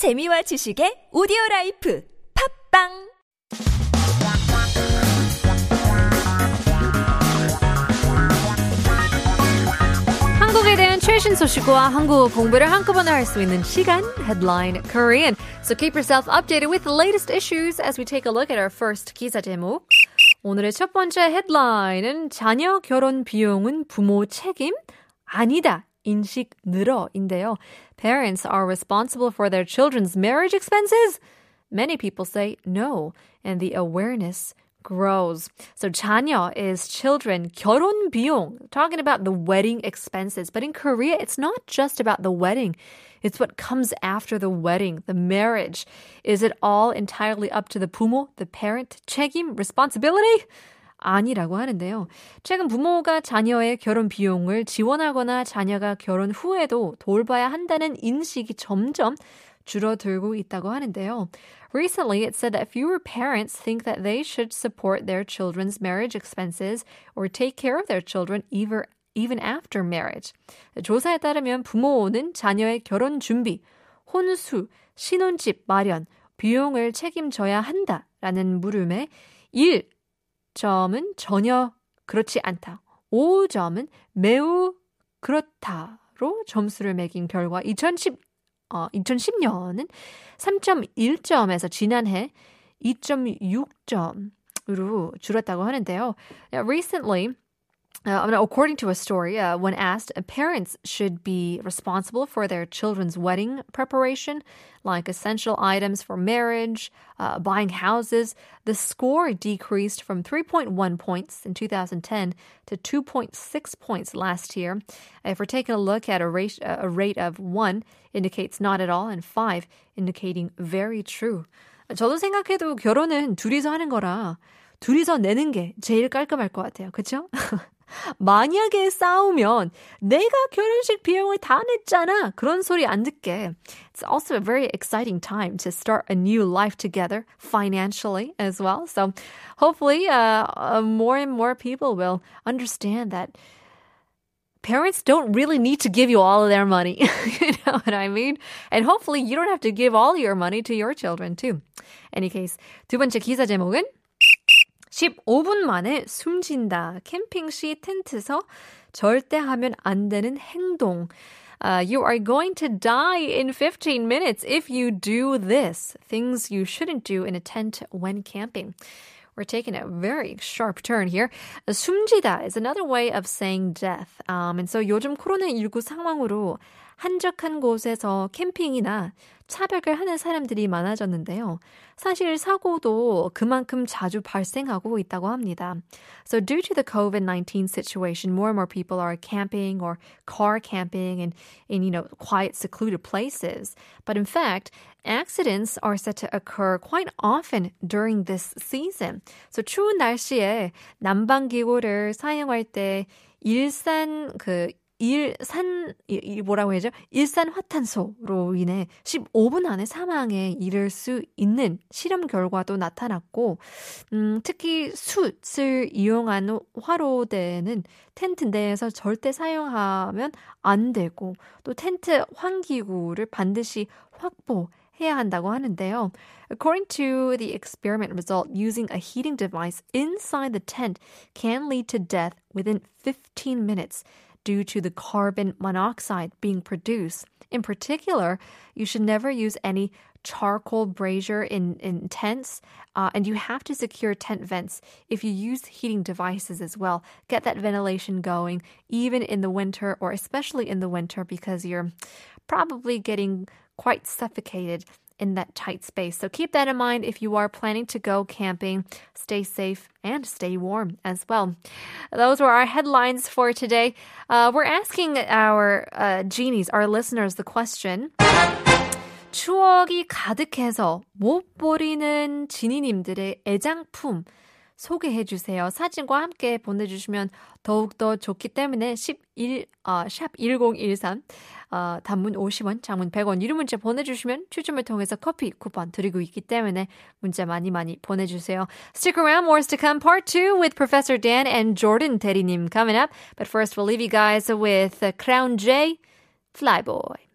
재미와 지식의 오디오 라이프 팟빵 한국에 대한 최신 소식과 한국어 공부를 한꺼번에 할 수 있는 시간 Headline Korean. So keep yourself updated with the latest issues as we take a look at our first 기사 제목. 오늘의 첫 번째 헤드라인은 자녀 결혼 비용은 부모 책임 아니다. 인식 늘어인데요. Parents are responsible for their children's marriage expenses. Many people say no, and the awareness grows. So 자녀 is children, 결혼 비용, talking about the wedding expenses. But in Korea, it's not just about the wedding. It's what comes after the wedding, the marriage. Is it all entirely up to the 부모, the parent, 책임, responsibility? 아니라고 하는데요. 최근 부모가 자녀의 결혼 비용을 지원하거나 자녀가 결혼 후에도 돌봐야 한다는 인식이 점점 줄어들고 있다고 하는데요. Recently, it said that fewer parents think that they should support their children's marriage expenses or take care of their children even, even after marriage. 조사에 따르면 부모는 자녀의 결혼 준비, 혼수, 신혼집 마련, 비용을 책임져야 한다라는 물음에 1 점은 전혀 그렇지 않다. 5점은 매우 그렇다로 점수를 매긴 결과 2010 어, 2010년은 3.1점에서 지난해 2.6점으로 줄었다고 하는데요. Recently, Uh, according to a story, uh, when asked, uh, parents should be responsible for their children's wedding preparation, like essential items for marriage, uh, buying houses. The score decreased from 3.1 points in 2010 to 2.6 points last year. If we're taking a look at a rate, a rate of 1 indicates not at all, and 5 indicating very true. 저도 생각해도 결혼은 둘이서 하는 거라 둘이서 내는 게 제일 깔끔할 것 같아요. 그렇죠? 만약에 싸우면 내가 결혼식 비용을 다 냈잖아. 그런 소리 안 듣게. It's also a very exciting time to start a new life together financially as well. So hopefully uh, uh, more and more people will understand that parents don't really need to give you all of their money. you know what I mean? And hopefully you don't have to give all your money to your children too. Any case, 두 번째 기사 제목은 15분 만에 숨진다. 캠핑 시 텐트서 절대 하면 안 되는 행동. Uh, you are going to die in 15 minutes if you do this. Things you shouldn't do in a tent when camping. We're taking a very sharp turn here. 숨지다 is another way of saying death. Um, and so 요즘 코로나19 상황으로 한적한 곳에서 캠핑이나 차벽을 하는 사람들이 많아졌는데요. 사실 사고도 그만큼 자주 발생하고 있다고 합니다. So due to the COVID-19 situation, more and more people are camping or car camping in, in you know, quiet, secluded places. But in fact, accidents are set to occur quite often during this season. So 추운 날씨에 난방 기구를 사용할 때 일산 그 일산 이 뭐라고 해야죠? 일산 화탄소로 인해 15분 안에 사망에 이를 수 있는 실험 결과도 나타났고 음, 특히 숯을 이용한 화로대는 텐트 내에서 절대 사용하면 안 되고 또 텐트 환기구를 반드시 확보 해야 한다고 하는데요. According to the experiment result, using a heating device inside the tent can lead to death within 15 minutes. Due to the carbon monoxide being produced. In particular, you should never use any charcoal brazier in, in tents, uh, and you have to secure tent vents if you use heating devices as well. Get that ventilation going, even in the winter, or especially in the winter, because you're probably getting quite suffocated in that tight space. So keep that in mind if you are planning to go camping. Stay safe and stay warm as well. Those were our headlines for today. Uh, we're asking our uh, genies, our listeners, the question. 추억이 가득해서 못 버리는 지니님들의 애장품 소개해 주세요. 사진과 함께 보내주시면 더욱더 좋기 때문에 11, 어, 샵 1013, 어, 단문 50원, 장문 100원, 유료 문자 보내주시면 추첨을 통해서 커피 쿠폰 드리고 있기 때문에 문자 많이 많이 보내주세요. Stick around, more to come, part 2 with Professor Dan and Jordan 대리님 coming up. But first, we'll leave you guys with Crown J, Flyboy.